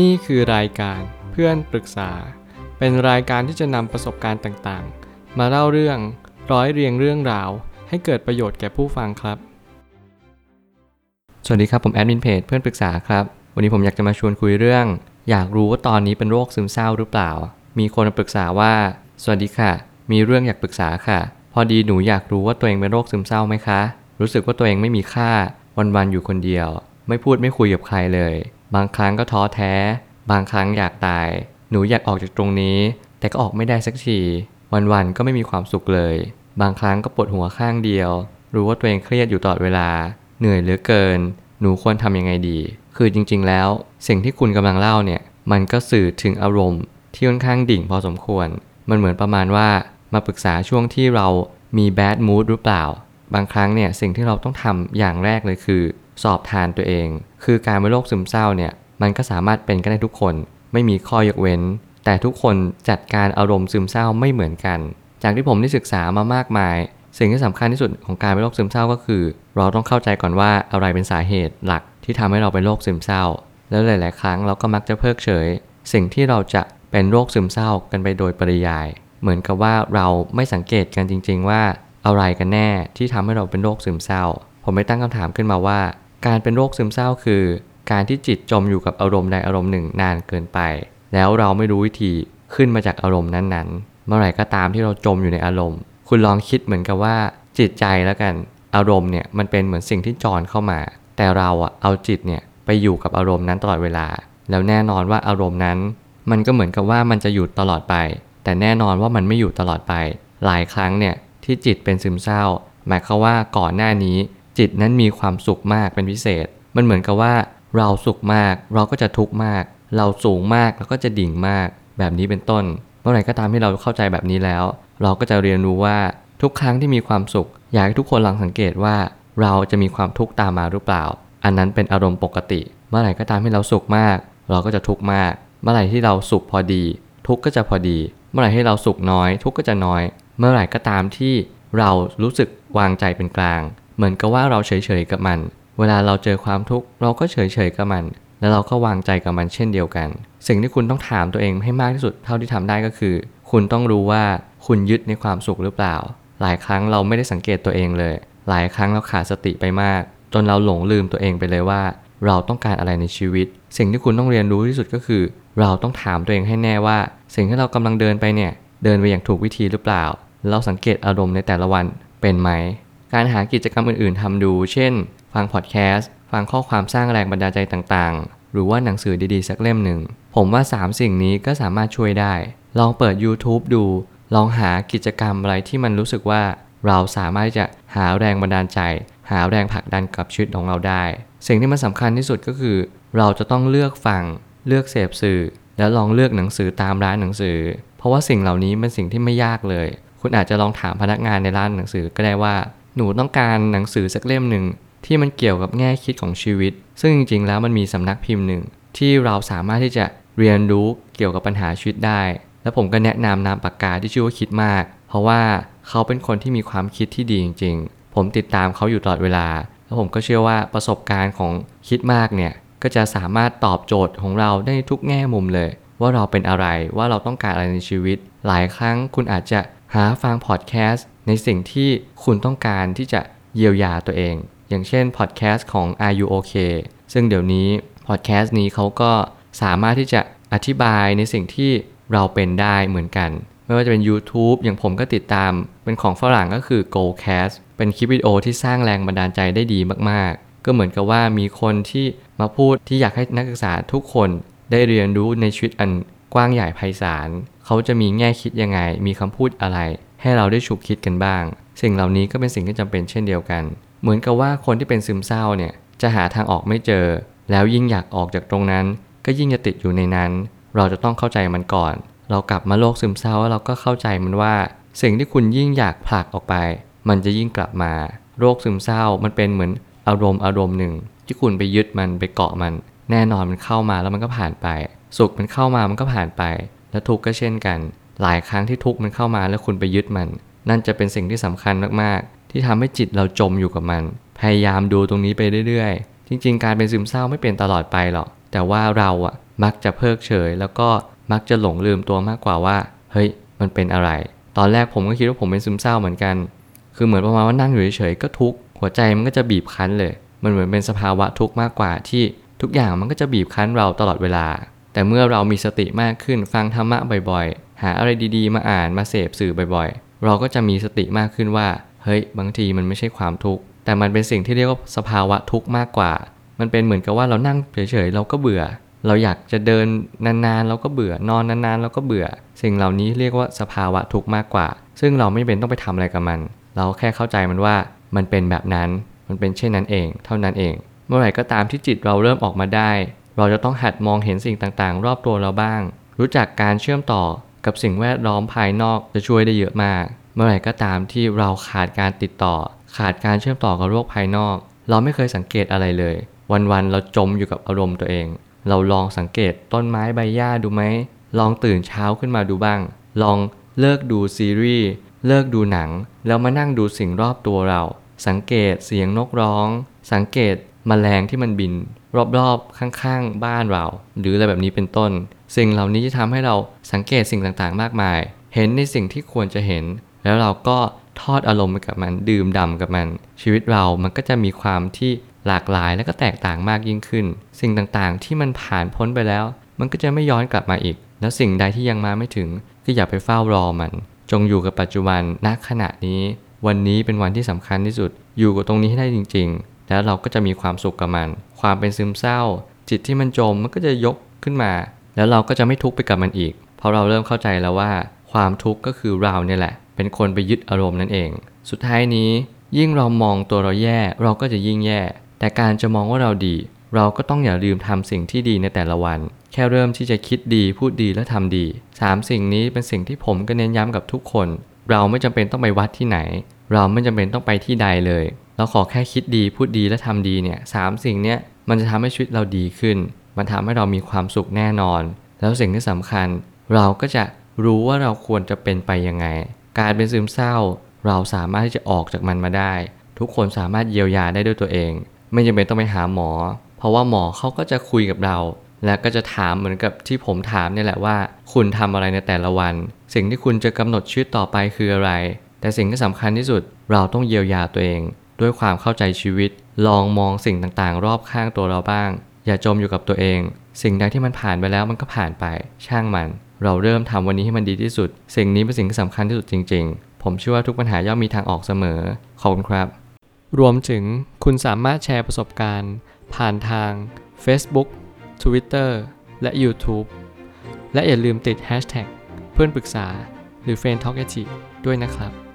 นี่คือรายการเพื่อนปรึกษา เป็นรายการที่จะนำประสบการณ์ต่างๆ มาเล่าเรื่องร้อยเรียงเรื่องราว ให้เกิดประโยชน์แก่ผู้ฟังครับ สวัสดีครับผมแอดมินเพจเพื่อนปรึกษาครับ วันนี้ผมอยากจะมาชวนคุยเรื่อง อยากรู้ว่าตอนนี้เป็นโรคซึมเศร้าหรือเปล่า มีคนมาปรึกษาว่า สวัสดีค่ะ มีเรื่องอยากปรึกษาค่ะ พอดีหนูอยากรู้ว่าตัวเองเป็นโรคซึมเศร้าไหมคะ รู้สึกว่าตัวเองไม่มีค่าวันๆอยู่คนเดียว ไม่พูดไม่คุยกับใครเลย บางครั้งก็ท้อแท้ บางครั้งอยากตาย หนูอยากออกจากตรงนี้ แต่ก็ออกไม่ได้สักที วันๆก็ไม่มีความสุขเลย บางครั้งก็ปวดหัวข้างเดียว รู้ว่าตัวเองเครียดอยู่ตลอดเวลา เหนื่อยเหลือเกิน หนูควรทำยังไงดี คือจริง ๆ แล้ว สิ่งที่คุณกำลังเล่าเนี่ย มันก็สื่อถึงอารมณ์ที่ค่อนข้างดิ่งพอสมควร มันเหมือนประมาณว่ามาปรึกษาช่วงที่เรามีแบดมู d หรือเปล่า บางครั้งเนี่ยสิ่งที่เราต้องทำอย่างแรกเลยคือ สอบทานตัวเอง คือการเป็นโรคซึมเศร้าเนี่ยมันก็สามารถเป็นกันได้ทุกคน ไม่มีข้อยกเว้น แต่ทุกคนจัดการอารมณ์ซึมเศร้าไม่เหมือนกัน จากที่ผมได้ศึกษามามากมาย สิ่งที่สำคัญที่สุดของการเป็นโรคซึมเศร้าก็คือ เราต้องเข้าใจก่อนว่าอะไรเป็นสาเหตุหลักที่ทำให้เราเป็นโรคซึมเศร้า แล้วหลาย ๆ ครั้งเราก็มักจะเพิกเฉย สิ่งที่เราจะเป็นโรคซึมเศร้ากันไปโดยปริยาย เหมือนกับว่าเราไม่สังเกตกันจริง ๆ ว่าอะไรกันแน่ที่ทำให้เราเป็นโรคซึมเศร้า ผมไม่ตั้งคำถามขึ้นมาว่า การเป็นโรคซึมเศร้าคือ การที่จิตจมอยู่กับอารมณ์ใดอารมณ์หนึ่งนานเกินไป แล้วเราไม่รู้วิธีขึ้นมาจากอารมณ์นั้นๆ เมื่อไหร่ก็ตามที่เราจมอยู่ในอารมณ์ คุณลองคิดเหมือนกับว่าจิตใจแล้วกันอารมณ์เนี่ยมันเป็นเหมือนสิ่งที่จรเข้ามา แต่เราอะเอาจิตเนี่ยไปอยู่กับอารมณ์นั้นตลอดเวลา แล้วแน่นอนว่าอารมณ์นั้น มันก็เหมือนกับว่ามันจะอยู่ตลอดไป แต่แน่นอนว่ามันไม่อยู่ตลอดไป หลายครั้งเนี่ยที่จิตเป็นซึมเศร้า หมายความว่าก่อนหน้านี้ จิตนั้นมีความสุขมากเป็นพิเศษ มันเหมือนกับว่า เราสุขมาก เราก็จะทุกข์มาก เราสูงมากแล้วก็จะดิ่งมาก แบบนี้เป็นต้นเมื่อไหร่ก็ตามที่เราเข้าใจแบบนี้แล้ว เราก็จะเรียนรู้ว่าทุกครั้งที่มีความสุข อยากให้ทุกคนลองสังเกตว่า เราจะมีความทุกข์ตามมาหรือเปล่า อันนั้นเป็นอารมณ์ปกติ เมื่อไหร่ก็ตามที่เราสุขมาก เราก็จะทุกข์มาก เมื่อไหร่ที่เราสุขพอดี ทุกข์ก็จะพอดี เมื่อไหร่ที่เราสุขน้อย ทุกข์ก็จะน้อย เมื่อไหร่ก็ตามที่เรารู้สึกวางใจเป็นกลาง เหมือนกับว่าเราเฉยๆกับมัน เวลาเราเจอความทุกข์เราก็เฉยๆกับมัน แล้วเราก็วางใจกับมันเช่นเดียวกัน สิ่งที่คุณต้องถามตัวเองให้มากที่สุดเท่าที่ทำได้ก็คือ คุณต้องรู้ว่าคุณยึดในความสุขหรือเปล่า หลายครั้งเราไม่ได้สังเกตตัวเองเลย หลายครั้งเราขาดสติไปมาก จนเราหลงลืมตัวเองไปเลยว่า เราต้องการอะไรในชีวิต สิ่งที่คุณต้องเรียนรู้ที่สุดก็คือ เราต้องถามตัวเองให้แน่ว่า สิ่งที่เรากำลังเดินไปเนี่ยเดินไปอย่างถูกวิธีหรือเปล่า เราสังเกตอารมณ์ในแต่ละวันเป็นไหม การหากิจกรรมอื่นๆทำดู เช่น ฟังพอดแคสต์ฟังข้อความสร้างแรงบันดาลใจต่างๆ หรือว่าหนังสือดีๆ สักเล่มหนึ่ง ผมว่า 3 สิ่งนี้ก็สามารถช่วยได้ ลองเปิด YouTube ดู ลองหากิจกรรมอะไรที่มันรู้สึกว่า เราสามารถจะหาแรงบันดาลใจ หาแรงผลักดันกับชีวิตของเราได้ สิ่งที่มันสำคัญที่สุดก็คือ เราจะต้องเลือกฟัง เลือกเสพสื่อ แล้วลองเลือกหนังสือตามร้านหนังสือ เพราะว่าสิ่งเหล่านี้เป็นสิ่งที่ไม่ยากเลย คุณอาจจะลองถามพนักงานในร้านหนังสือก็ได้ว่า หนูต้องการหนังสือสักเล่มหนึ่งที่มันเกี่ยวกับแง่คิดของชีวิต ซึ่งจริงๆ แล้วมันมีสำนักพิมพ์หนึ่งที่เราสามารถที่จะเรียนรู้เกี่ยวกับปัญหาชีวิตได้ แล้วผมก็แนะนำนามปากกาที่ชื่อว่าคิดมาก เพราะว่าเขาเป็นคนที่มีความคิดที่ดีจริง ๆ ผมติดตามเขาอยู่ตลอดเวลา แล้วผมก็เชื่อว่าประสบการณ์ของคิดมากเนี่ยก็จะสามารถตอบโจทย์ของเราได้ทุกแง่มุมเลย ว่าเราเป็นอะไรว่าเราต้องการอะไรในชีวิต หลายครั้งคุณอาจจะหาฟังพอดแคสต์ ในสิ่งที่คุณต้องการที่จะเยียวยาตัวเอง อย่างเช่นพอดแคสต์ของ Are You OK ซึ่งเดี๋ยวนี้พอดแคสต์นี้เขาก็สามารถที่จะอธิบายในสิ่งที่เราเป็นได้เหมือนกัน ไม่ว่าจะเป็น YouTube อย่างผมก็ติดตาม เป็นของฝรั่งก็คือ GoCast เป็นคลิปวิดีโอที่สร้างแรงบันดาลใจได้ดีมากๆ ก็เหมือนกับว่ามีคนที่มาพูดที่อยากให้นักศึกษาทุกคนได้เรียนรู้ในชีวิตอันกว้างใหญ่ไพศาล เขาจะมีแง่คิดยังไง มีคำพูดอะไร ให้เราได้ฉุกคิดกันบ้าง สิ่งเหล่านี้ก็เป็นสิ่งที่จำเป็นเช่นเดียวกัน เหมือนกับว่าคนที่เป็นซึมเศร้าเนี่ยจะหาทางออกไม่เจอ แล้วยิ่งอยากออกจากตรงนั้น ก็ยิ่งจะติดอยู่ในนั้น เราจะต้องเข้าใจมันก่อน เรากลับมาโลกซึมเศร้าแล้วเราก็เข้าใจมันว่า สิ่งที่คุณยิ่งอยากผลักออกไป มันจะยิ่งกลับมา โรคซึมเศร้ามันเป็นเหมือนอารมณ์อารมณ์หนึ่ง ที่คุณไปยึดมันไปเกาะมัน แน่นอนมันเข้ามาแล้วมันก็ผ่านไป สุขมันเข้ามามันก็ผ่านไป และทุกข์ก็เช่นกัน หลายครั้งที่ทุกข์มันเข้ามาแล้วคุณไปยึดมัน นั่นจะเป็นสิ่งที่สำคัญมากๆ ที่ทำให้จิตเราจมอยู่กับมัน พยายามดูตรงนี้ไปเรื่อยๆ จริง ๆ การเป็นซึมเศร้าไม่เป็นตลอดไปหรอก แต่ว่าเราอะมักจะเพิกเฉย แล้วก็มักจะหลงลืมตัวมากกว่าว่า เฮ้ย มันเป็นอะไร ตอนแรกผมก็คิดว่าผมเป็นซึมเศร้าเหมือนกัน คือเหมือนประมาณว่านั่งอยู่เฉยๆก็ทุกข์ หัวใจมันก็จะบีบคั้นเลย มันเหมือนเป็นสภาวะทุกข์มากกว่าที่ทุกอย่างมันก็จะบีบคั้นเราตลอดเวลา แต่เมื่อเรามีสติมากขึ้นฟังธรรมะบ่อยๆ หาอะไรดีๆ มาอ่านมาเสพสื่อบ่อยๆ เราก็จะมีสติมากขึ้นว่า เฮ้ย บางทีมันไม่ใช่ความทุกข์ แต่มันเป็นสิ่งที่เรียกว่าสภาวะทุกข์มากกว่า มันเป็นเหมือนกับว่าเรานั่งเฉยๆ เราก็เบื่อ เราอยากจะเดินนานๆ เราก็เบื่อ นอนนานๆ เราก็เบื่อ สิ่งเหล่านี้เรียกว่าสภาวะทุกข์มากกว่า ซึ่งเราไม่เป็นต้องไปทำอะไรกับมัน เราแค่เข้าใจมันว่ามันเป็นแบบนั้น มันเป็นเช่นนั้นเอง เท่านั้นเอง เมื่อไหร่ก็ตามที่จิตเราเริ่มออกมาได้ เราจะต้องหัดมองเห็นสิ่งต่างๆ รอบตัวเราบ้าง รู้จักการเชื่อมต่อ กับสิ่งแวดล้อมภายนอกจะช่วยได้เยอะมาก เมื่อไหร่ก็ตามที่เราขาดการติดต่อ ขาดการเชื่อมต่อกับโลกภายนอก เราไม่เคยสังเกตอะไรเลย วันๆเราจมอยู่กับอารมณ์ตัวเอง เราลองสังเกตต้นไม้ใบหญ้าดูไหมลองตื่นเช้าขึ้นมาดูบ้าง ลองเลิกดูซีรีส์เลิกดูหนัง แล้วมานั่งดูสิ่งรอบตัวเรา สังเกตเสียงนกร้อง สังเกต มแมลงที่มันบิน รอบๆข้างๆ บ้านเรา หรืออะไรแบบนี้เป็นต้น สิ่งเหล่านี้จะทำให้เราสังเกตสิ่งต่างๆ มากมาย เห็นในสิ่งที่ควรจะเห็น แล้วเราก็ทอดอารมณ์ไปกับมัน ดื่มด่ำกับมัน ชีวิตเรามันก็จะมีความที่หลากหลายและก็แตกต่างมากยิ่งขึ้น สิ่งต่างๆ ที่มันผ่านพ้นไปแล้ว มันก็จะไม่ย้อนกลับมาอีก แล้วสิ่งใดที่ยังมาไม่ถึง ก็อย่าไปเฝ้ารอมัน จงอยู่กับปัจจุบันณขณะนี้ วันนี้เป็นวันที่สำคัญที่สุด อยู่กับตรงนี้ให้ได้จริงๆ แล้วเราก็จะมีความสุขกับมัน ความเป็นซึมเศร้า จิตที่มันจมมันก็จะยกขึ้นมา แล้วเราก็จะไม่ทุกข์ไปกับมันอีก เพราะเราเริ่มเข้าใจแล้วว่า ความทุกข์ก็คือเราเนี่ยแหละ เป็นคนไปยึดอารมณ์นั่นเอง สุดท้ายนี้ ยิ่งเรามองตัวเราแย่เราก็จะยิ่งแย่ แต่การจะมองว่าเราดี เราก็ต้องอย่าลืมทำสิ่งที่ดีในแต่ละวัน แค่เริ่มที่จะคิดดีพูดดีและทำดีสามสิ่งนี้เป็นสิ่งที่ผมก็เน้นย้ำกับทุกคน เราไม่จำเป็นต้องไปวัดที่ไหน เราไม่จำเป็นต้องไปที่ใดเลย เราขอแค่คิดดีพูดดีและทำดีเนี่ยสามสิ่งเนี้ยมันจะทำให้ชีวิตเราดีขึ้น มันทำให้เรามีความสุขแน่นอน แล้วสิ่งที่สำคัญ เราก็จะรู้ว่าเราควรจะเป็นไปยังไง การเป็นซึมเศร้า เราสามารถที่จะออกจากมันมาได้ ทุกคนสามารถเยียวยาได้ด้วยตัวเอง ไม่จำเป็นต้องไปหาหมอ เพราะว่าหมอเขาก็จะคุยกับเรา และก็จะถามเหมือนกับที่ผมถามนี่แหละว่า คุณทำอะไรในแต่ละวัน สิ่งที่คุณจะกำหนดชีวิตต่อไปคืออะไร แต่สิ่งที่สำคัญที่สุดเราต้องเยียวยาตัวเอง ด้วยความเข้าใจชีวิต ลองมองสิ่งต่างๆ รอบข้างตัวเราบ้าง อย่าจมอยู่กับตัวเอง สิ่งใดที่มันผ่านไปแล้วมันก็ผ่านไป ช่างมัน เราเริ่มทำวันนี้ให้มันดีที่สุด สิ่งนี้เป็นสิ่งที่สำคัญที่สุดจริง ๆ ผมเชื่อว่าทุกปัญหาย่อมมีทางออกเสมอ ขอบคุณครับ รวมถึงคุณสามารถแชร์ประสบการณ์ ผ่านทาง Facebook Twitter และ YouTube และอย่าลืมติด Hashtag เพื่อนปรึกษาหรือ f r ร e n d t a l k a ด้วยนะครับ